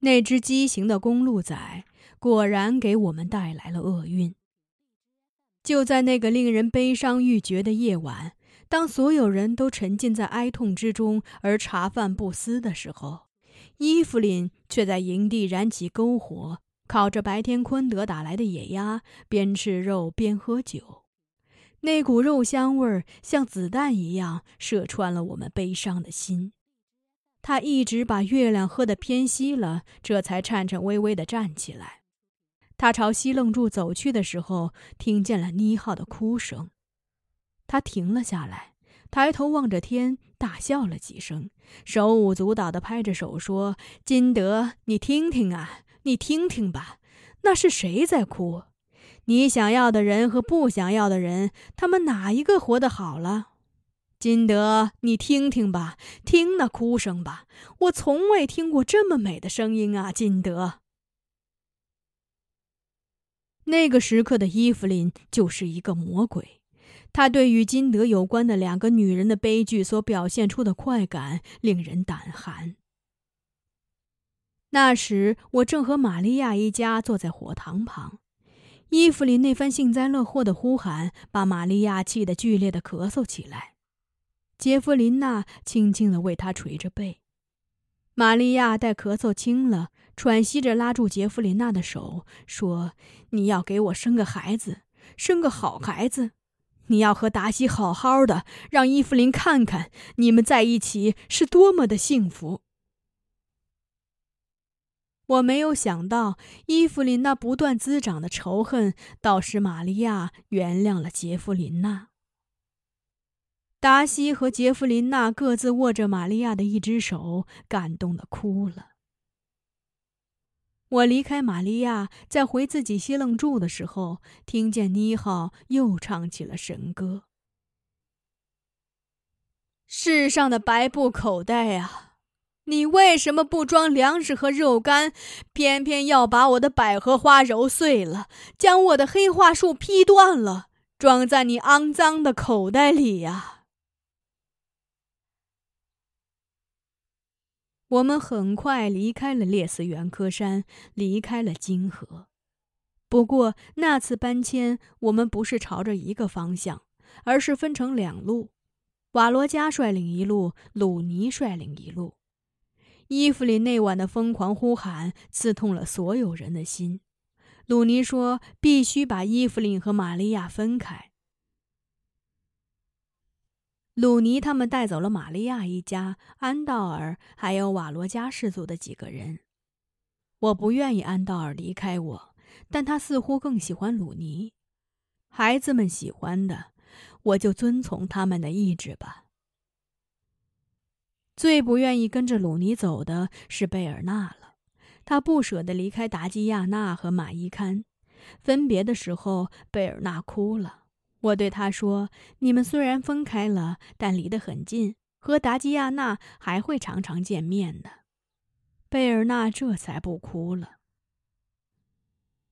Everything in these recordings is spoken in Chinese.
那只畸形的公路仔果然给我们带来了厄运。就在那个令人悲伤欲绝的夜晚，当所有人都沉浸在哀痛之中而茶饭不思的时候，伊芙琳却在营地燃起篝火，烤着白天昆德打来的野鸭，边吃肉边喝酒。那股肉香味儿像子弹一样射穿了我们悲伤的心。他一直把月亮喝得偏西了，这才颤颤巍巍地站起来。他朝西楞柱走去的时候，听见了妮浩的哭声。他停了下来，抬头望着天，大笑了几声，手舞足蹈地拍着手说：“金德，你听听啊，你听听吧，那是谁在哭？你想要的人和不想要的人，他们哪一个活得好了？”金德，你听听吧，听那哭声吧，我从未听过这么美的声音啊！金德，那个时刻的伊芙琳就是一个魔鬼，她对与金德有关的两个女人的悲剧所表现出的快感令人胆寒。那时我正和玛利亚一家坐在火塘旁，伊芙琳那番幸灾乐祸的呼喊把玛利亚气得剧烈的咳嗽起来。杰弗琳娜轻轻地为他捶着背，玛利亚待咳嗽轻了，喘息着拉住杰弗琳娜的手，说：“你要给我生个孩子，生个好孩子。你要和达西好好的，让伊芙琳看看你们在一起是多么的幸福。”我没有想到，伊芙琳那不断滋长的仇恨，倒使玛利亚原谅了杰弗琳娜。达西和杰弗琳娜各自握着玛利亚的一只手，感动的哭了。我离开玛利亚，在回自己歇楞住的时候，听见妮浩又唱起了神歌：“世上的白布口袋啊，你为什么不装粮食和肉干，偏偏要把我的百合花揉碎了，将我的黑桦树劈断了，装在你肮脏的口袋里呀？”我们很快离开了列斯元科山，离开了金河。不过那次搬迁，我们不是朝着一个方向，而是分成两路：瓦罗加率领一路，鲁尼率领一路。伊芙琳那晚的疯狂呼喊刺痛了所有人的心。鲁尼说：“必须把伊芙琳和玛利亚分开。”鲁尼他们带走了玛利亚一家、安道尔，还有瓦罗加氏族的几个人。我不愿意安道尔离开我，但他似乎更喜欢鲁尼。孩子们喜欢的，我就遵从他们的意志吧。最不愿意跟着鲁尼走的是贝尔纳了，他不舍得离开达基亚娜和马伊堪。分别的时候，贝尔纳哭了。我对他说：“你们虽然分开了，但离得很近，和达基亚娜还会常常见面的。”贝尔纳这才不哭了。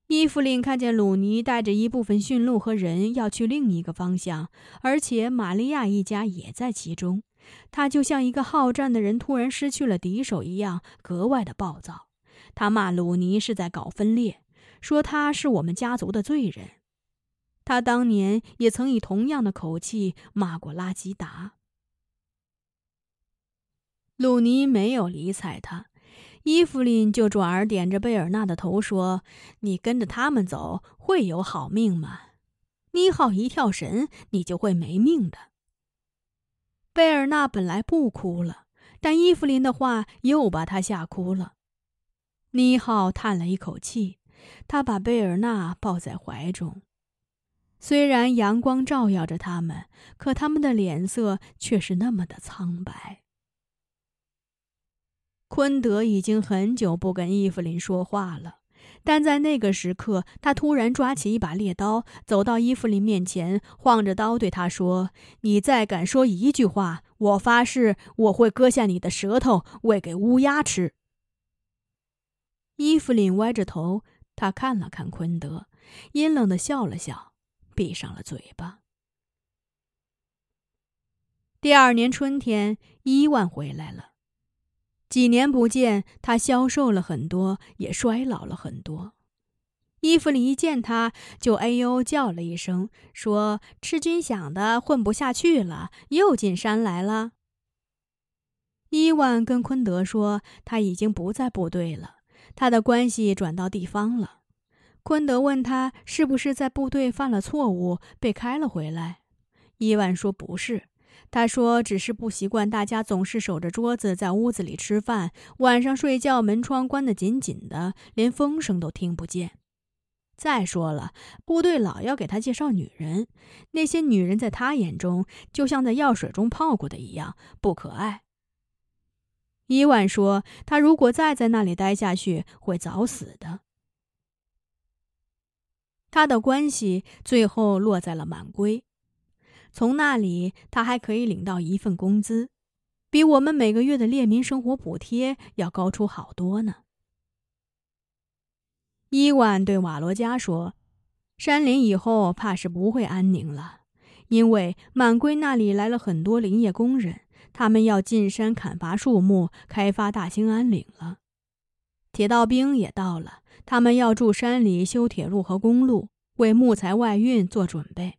伊芙琳看见鲁尼带着一部分驯鹿和人要去另一个方向，而且玛利亚一家也在其中，他就像一个好战的人突然失去了敌手一样，格外的暴躁。他骂鲁尼是在搞分裂，说他是我们家族的罪人。他当年也曾以同样的口气骂过拉基达。鲁尼没有理睬他，伊芙琳就转而点着贝尔纳的头说：“你跟着他们走会有好命吗？妮浩一跳神，你就会没命的。”贝尔纳本来不哭了，但伊芙琳的话又把他吓哭了。妮浩叹了一口气，他把贝尔纳抱在怀中。虽然阳光照耀着他们，可他们的脸色却是那么的苍白。昆德已经很久不跟伊芙琳说话了，但在那个时刻，他突然抓起一把猎刀，走到伊芙琳面前，晃着刀对他说：“你再敢说一句话，我发誓我会割下你的舌头喂给乌鸦吃。”伊芙琳歪着头，他看了看昆德，阴冷的笑了笑。闭上了嘴巴。第二年春天，伊万回来了。几年不见，他消瘦了很多，也衰老了很多。伊芙里一见他，就哎呦叫了一声，说：“吃军饷的混不下去了，又进山来了。”伊万跟昆德说：“他已经不在部队了，他的关系转到地方了。”昆德问他是不是在部队犯了错误，被开了回来。伊万说：“不是。”他说：“只是不习惯大家总是守着桌子在屋子里吃饭，晚上睡觉门窗关得紧紧的，连风声都听不见。再说了，部队老要给他介绍女人，那些女人在他眼中就像在药水中泡过的一样不可爱。”伊万说：“他如果再在那里待下去，会早死的。”他的关系最后落在了满归。从那里，他还可以领到一份工资，比我们每个月的列民生活补贴要高出好多呢。伊万对瓦罗加说：“山林以后怕是不会安宁了，因为满归那里来了很多林业工人，他们要进山砍伐树木，开发大兴安岭了。铁道兵也到了，他们要住山里修铁路和公路，为木材外运做准备。”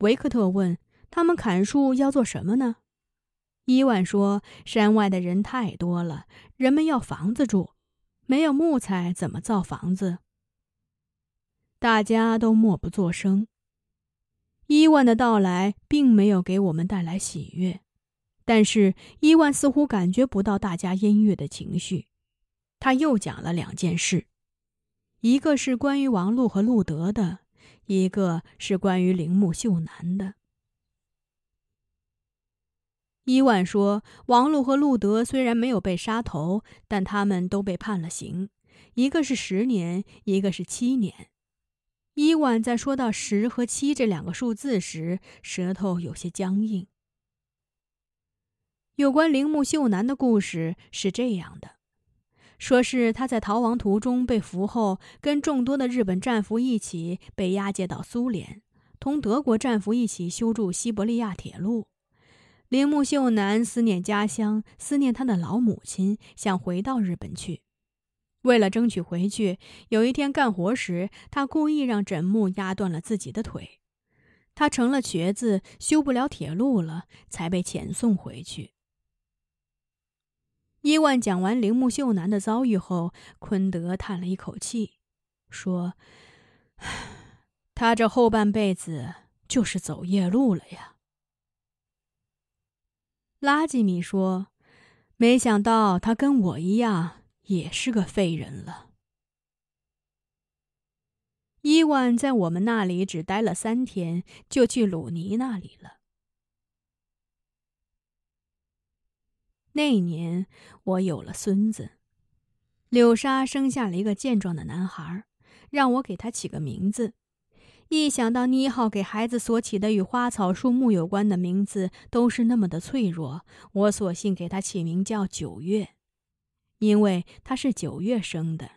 维克特问：“他们砍树要做什么呢？”伊万说：“山外的人太多了，人们要房子住，没有木材怎么造房子？”大家都默不作声。伊万的到来并没有给我们带来喜悦，但是伊万似乎感觉不到大家音乐的情绪。他又讲了两件事，一个是关于王禄和路德的。一个是关于铃木秀男的。伊万说，王禄和路德虽然没有被杀头，但他们都被判了刑，一个是十年，一个是七年。伊万在说到十和七这两个数字时，舌头有些僵硬。有关铃木秀男的故事是这样的。说是他在逃亡途中被俘后，跟众多的日本战俘一起被押解到苏联，同德国战俘一起修筑西伯利亚铁路。铃木秀男思念家乡，思念他的老母亲，想回到日本去。为了争取回去，有一天干活时，他故意让枕木压断了自己的腿。他成了瘸子，修不了铁路了，才被遣送回去。伊万讲完铃木秀男的遭遇后，昆德叹了一口气，说：“他这后半辈子就是走夜路了呀。”拉吉米说：“没想到他跟我一样，也是个废人了。”伊万在我们那里只待了三天，就去鲁尼那里了。那年我有了孙子，柳莎生下了一个健壮的男孩，让我给他起个名字。一想到妮浩给孩子所起的与花草树木有关的名字都是那么的脆弱，我索性给他起名叫九月，因为他是九月生的。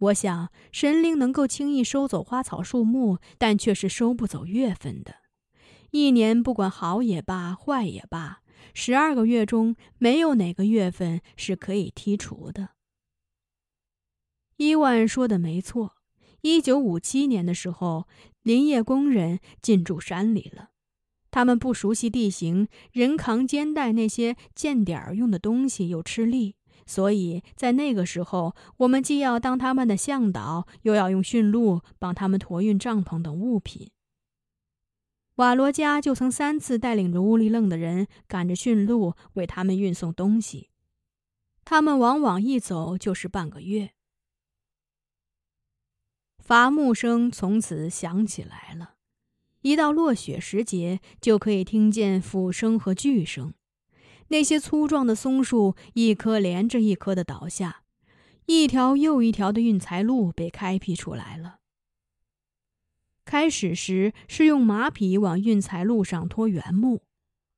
我想神灵能够轻易收走花草树木，但却是收不走月份的。一年不管好也罢，坏也罢。十二个月中，没有哪个月份是可以剔除的。伊万说的没错。一九五七年的时候，林业工人进驻山里了。他们不熟悉地形，人扛肩带那些建点儿用的东西又吃力，所以在那个时候，我们既要当他们的向导，又要用驯鹿帮他们驮运帐篷等物品。瓦罗加就曾三次带领着乌里楞的人赶着驯鹿为他们运送东西，他们往往一走就是半个月。伐木声从此响起来了，一到落雪时节，就可以听见斧声和锯声。那些粗壮的松树一棵连着一棵的倒下，一条又一条的运材路被开辟出来了。开始时是用马匹往运材路上拖原木，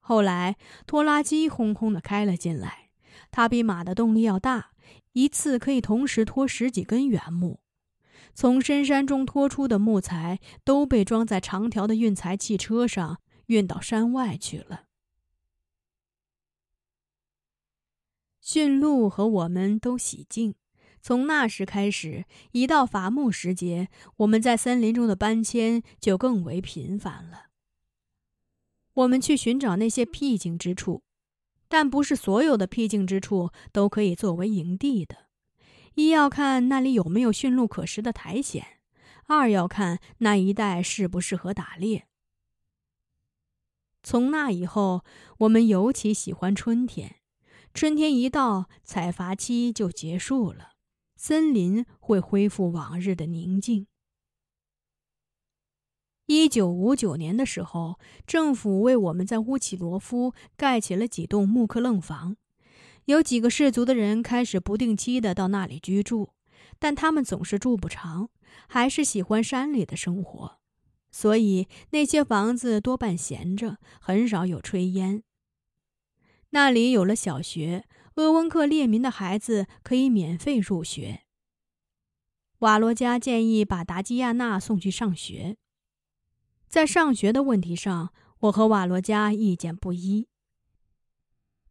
后来拖拉机轰轰的开了进来，它比马的动力要大，一次可以同时拖十几根原木。从深山中拖出的木材都被装在长条的运材汽车上，运到山外去了。驯鹿和我们都喜静。从那时开始，一到伐木时节，我们在森林中的搬迁就更为频繁了。我们去寻找那些僻静之处，但不是所有的僻静之处都可以作为营地的。一要看那里有没有驯鹿可食的苔藓，二要看那一带适不适合打猎。从那以后，我们尤其喜欢春天。春天一到，采伐期就结束了。森林会恢复往日的宁静。一九五九年的时候，政府为我们在乌奇罗夫盖起了几栋木克楞房，有几个氏族的人开始不定期的到那里居住，但他们总是住不长，还是喜欢山里的生活，所以那些房子多半闲着，很少有炊烟。那里有了小学。鄂温克列民的孩子可以免费入学。瓦罗加建议把达基亚娜送去上学。在上学的问题上，我和瓦罗加意见不一。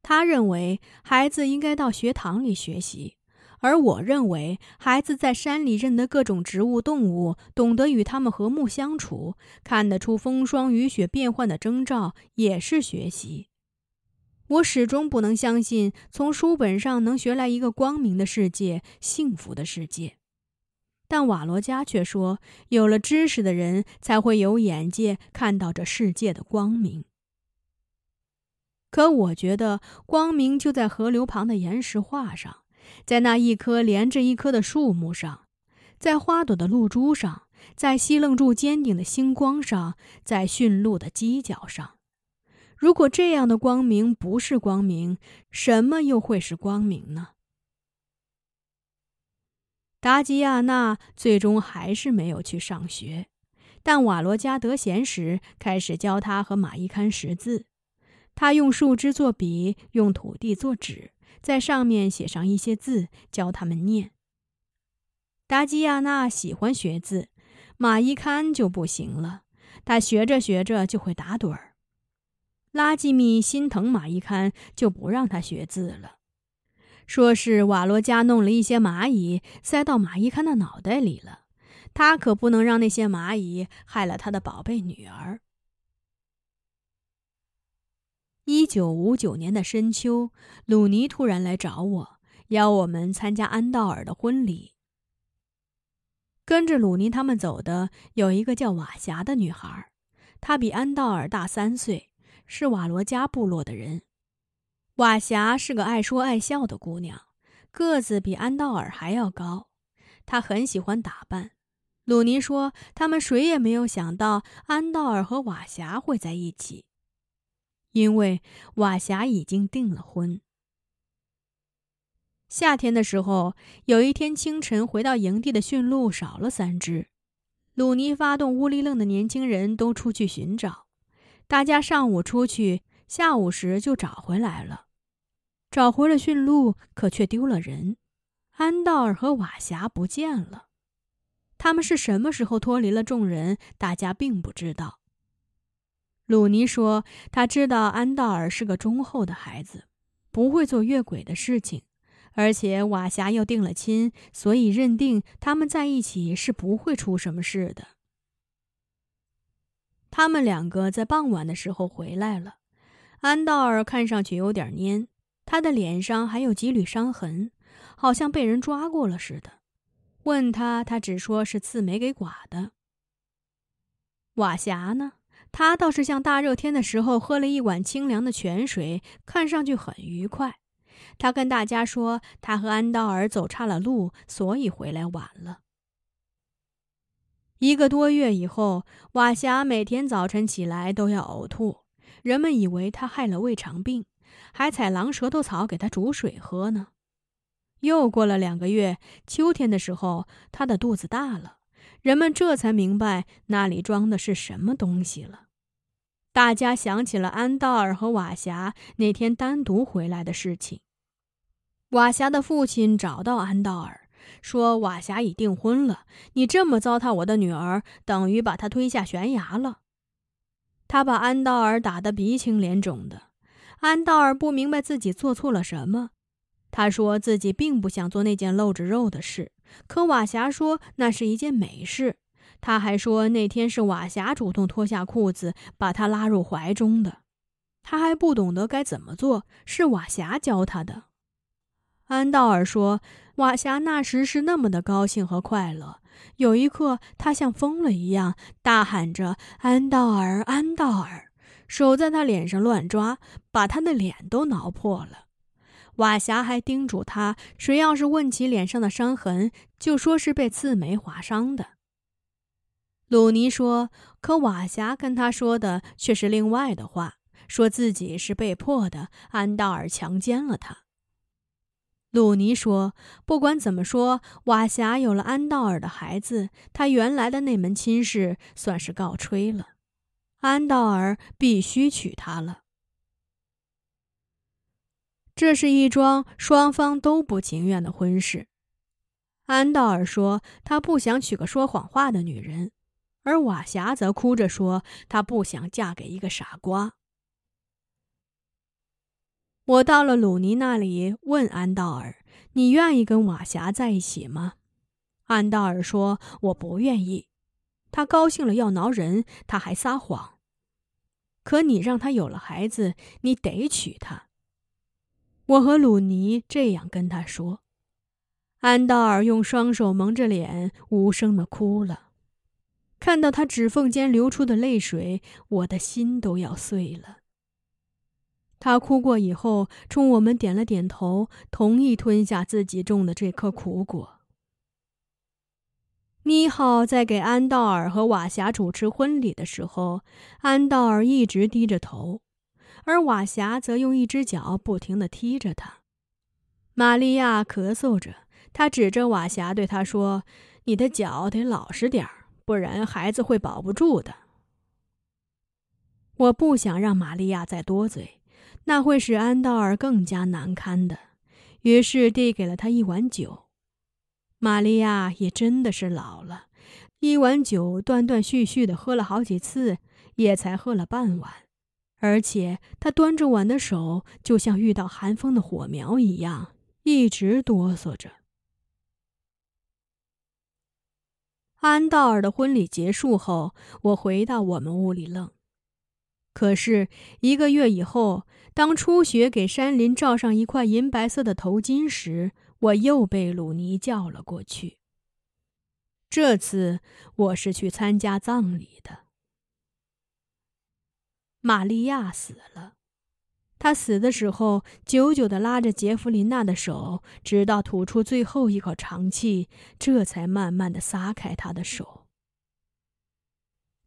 他认为孩子应该到学堂里学习，而我认为孩子在山里认得各种植物、动物，懂得与他们和睦相处，看得出风霜雨雪变幻的征兆，也是学习。我始终不能相信，从书本上能学来一个光明的世界、幸福的世界。但瓦罗加却说，有了知识的人才会有眼界，看到这世界的光明。可我觉得，光明就在河流旁的岩石画上，在那一棵连着一棵的树木上，在花朵的露珠上，在西楞柱尖顶的星光上，在驯鹿的犄角上。如果这样的光明不是光明，什么又会是光明呢？达吉亚娜最终还是没有去上学，但瓦罗加得闲时开始教他和马伊堪识字。他用树枝做笔，用土地做纸，在上面写上一些字，教他们念。达吉亚娜喜欢学字，马伊堪就不行了，他学着学着就会打盹儿。拉吉米心疼马伊堪，就不让他学字了，说是瓦罗加弄了一些蚂蚁塞到马伊堪的脑袋里了，他可不能让那些蚂蚁害了他的宝贝女儿。一九五九年的深秋，鲁尼突然来找我，邀我们参加安道尔的婚礼。跟着鲁尼他们走的有一个叫瓦霞的女孩，她比安道尔大三岁。是瓦罗加部落的人，瓦霞是个爱说爱笑的姑娘，个子比安道尔还要高。她很喜欢打扮。鲁尼说，他们谁也没有想到安道尔和瓦霞会在一起，因为瓦霞已经订了婚。夏天的时候，有一天清晨回到营地的驯鹿少了三只，鲁尼发动乌里楞的年轻人都出去寻找。大家上午出去，下午时就找回来了。找回了驯鹿，可却丢了人。安道尔和瓦霞不见了。他们是什么时候脱离了众人？大家并不知道。鲁尼说，他知道安道尔是个忠厚的孩子，不会做越轨的事情，而且瓦霞又定了亲，所以认定他们在一起是不会出什么事的。他们两个在傍晚的时候回来了。安道尔看上去有点蔫，他的脸上还有几缕伤痕，好像被人抓过了似的。问他，他只说是刺梅给剐的。瓦霞呢？他倒是像大热天的时候喝了一碗清凉的泉水，看上去很愉快。他跟大家说，他和安道尔走差了路，所以回来晚了。一个多月以后，瓦霞每天早晨起来都要呕吐，人们以为他害了胃肠病，还采狼舌头草给他煮水喝呢。又过了两个月，秋天的时候，他的肚子大了，人们这才明白那里装的是什么东西了。大家想起了安道尔和瓦霞那天单独回来的事情。瓦霞的父亲找到安道尔。说瓦霞已订婚了，你这么糟蹋我的女儿，等于把她推下悬崖了。他把安道尔打得鼻青脸肿的。安道尔不明白自己做错了什么，他说自己并不想做那件露着肉的事，可瓦霞说那是一件美事。他还说那天是瓦霞主动脱下裤子把他拉入怀中的，他还不懂得该怎么做，是瓦霞教他的。安道尔说，瓦霞那时是那么的高兴和快乐，有一刻他像疯了一样，大喊着“安道尔，安道尔”，手在他脸上乱抓，把他的脸都挠破了。瓦霞还叮嘱他，谁要是问起脸上的伤痕，就说是被刺梅划伤的。鲁尼说：“可瓦霞跟他说的却是另外的话，说自己是被迫的，安道尔强奸了他。”鲁尼说：“不管怎么说，瓦霞有了安道尔的孩子，他原来的那门亲事算是告吹了，安道尔必须娶她了。”这是一桩双方都不情愿的婚事。安道尔说他不想娶个说谎话的女人，而瓦霞则哭着说她不想嫁给一个傻瓜。我到了鲁尼那里，问安道尔：“你愿意跟瓦霞在一起吗？”安道尔说：“我不愿意。他高兴了要挠人，他还撒谎。可你让他有了孩子，你得娶她。”我和鲁尼这样跟他说，安道尔用双手蒙着脸，无声的哭了。看到他指缝间流出的泪水，我的心都要碎了。他哭过以后，冲我们点了点头，同意吞下自己种的这颗苦果。妮浩在给安道尔和瓦霞主持婚礼的时候，安道尔一直低着头。而瓦霞则用一只脚不停地踢着他。玛利亚咳嗽着，她指着瓦霞对他说：“你的脚得老实点儿，不然孩子会保不住的。”我不想让玛利亚再多嘴，那会使安道尔更加难堪的。于是递给了他一碗酒。玛利亚也真的是老了，一碗酒断断续续的喝了好几次，也才喝了半碗。而且他端着碗的手就像遇到寒风的火苗一样，一直哆嗦着。安道尔的婚礼结束后，我回到我们屋里愣。可是一个月以后，当初雪给山林罩上一块银白色的头巾时，我又被鲁尼叫了过去。这次我是去参加葬礼的。玛利亚死了，她死的时候久久地拉着杰弗琳娜的手，直到吐出最后一口长气，这才慢慢地撒开她的手。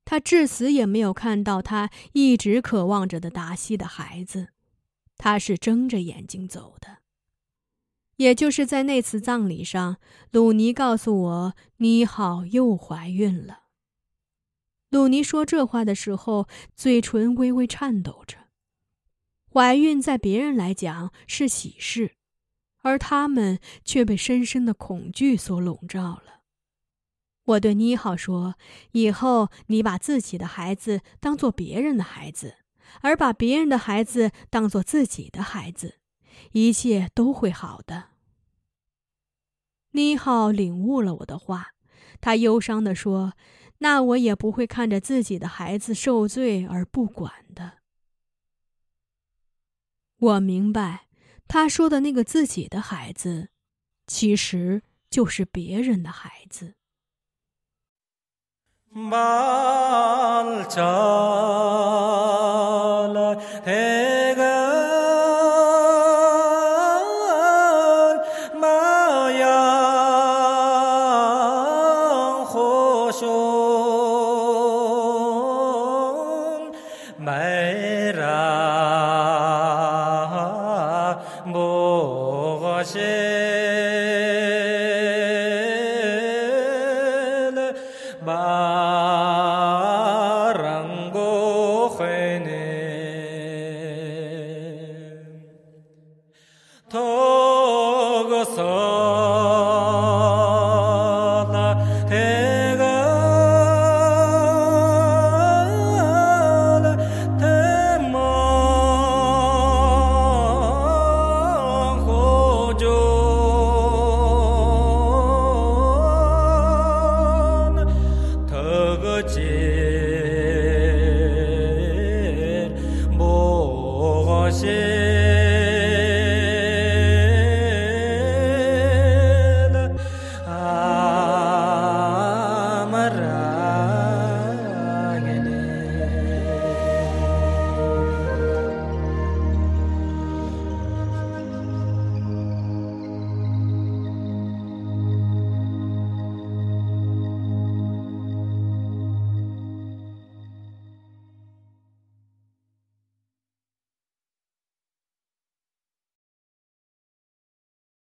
他至死也没有看到他一直渴望着的达西的孩子，他是睁着眼睛走的。也就是在那次葬礼上，鲁尼告诉我，妮好又怀孕了。鲁尼说这话的时候，嘴唇微微颤抖着。怀孕在别人来讲是喜事，而他们却被深深的恐惧所笼罩了。我对妮浩说：“以后你把自己的孩子当做别人的孩子，而把别人的孩子当做自己的孩子，一切都会好的。”妮浩领悟了我的话，他忧伤地说。那我也不会看着自己的孩子受罪而不管的。我明白，他说的那个自己的孩子，其实就是别人的孩子。 해가 마야 호쇼 말라 뭐가 시